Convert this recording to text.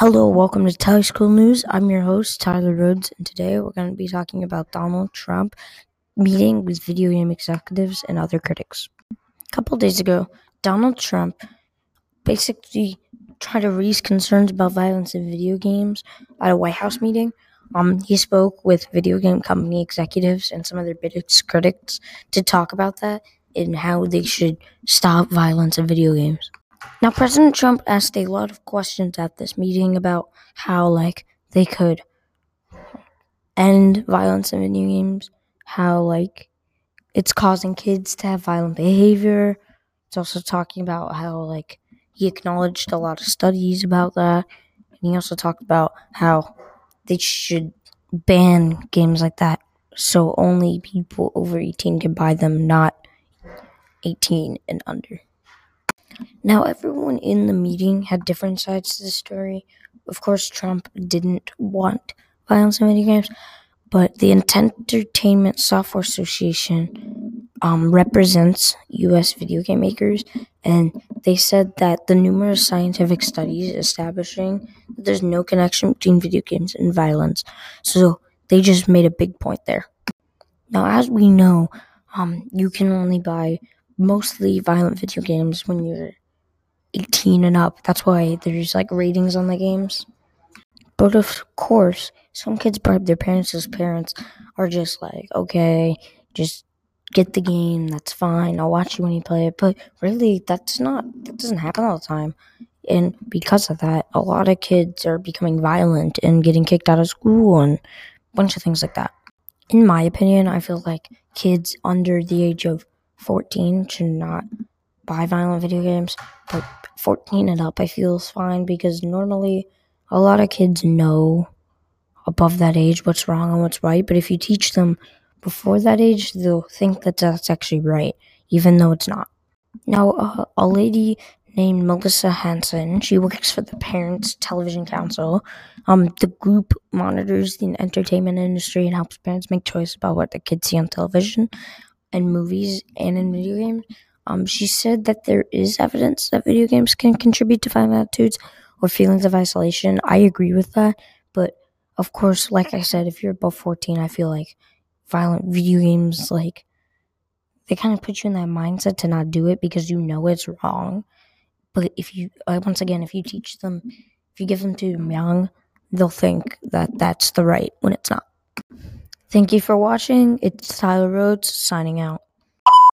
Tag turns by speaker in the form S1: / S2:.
S1: Hello, welcome to Tyler School News. I'm your host, Tyler Rhodes, and today we're going to be talking about Donald Trump meeting with video game executives and other critics. A couple days ago, Donald Trump basically tried to raise concerns about violence in video games at a White House meeting. Um, he spoke with video game company executives and some of their biggest critics to talk about that and how they should stop violence in video games. Now, President Trump asked a lot of questions at this meeting about how, like, they could end violence in video games, how, like, it's causing kids to have violent behavior. It's also talking about how, like, he acknowledged a lot of studies about that. And he also talked about how they should ban games like that so only people over 18 can buy them, not 18 and under. Now, everyone in the meeting had different sides to the story. Of course, Trump didn't want violence in video games, but the Entertainment Software Association um, represents U.S. video game makers, and they said that the numerous scientific studies establishing that there's no connection between video games and violence. So they just made a big point there. Now, as we know, um, you can only buy mostly violent video games when you're 18 and up. That's why there's like ratings on the games. But of course, some kids bribe their parents as parents are just like, okay, just get the game, that's fine. I'll watch you when you play it. But really, that's not, that doesn't happen all the time. And because of that, a lot of kids are becoming violent and getting kicked out of school and a bunch of things like that. In my opinion, I feel like kids under the age of 14 should not buy violent video games, but 14 and up I feel is fine because normally a lot of kids know above that age what's wrong and what's right, but if you teach them before that age, they'll think that that's actually right, even though it's not. Now, uh, a lady named Melissa Henson, she works for the Parents Television Council. Um, the group monitors the entertainment industry and helps parents make choices about what their kids see on television and movies and in video games. Um, she said that there is evidence that video games can contribute to violent attitudes or feelings of isolation. I agree with that, but of course, like I said, if you're above 14, I feel like violent video games, like, they kind of put you in that mindset to not do it because you know it's wrong. But if you, once again, if you teach them, if you give them to them young, they'll think that that's the right when it's not. Thank you for watching. It's Tyler Rhodes signing out.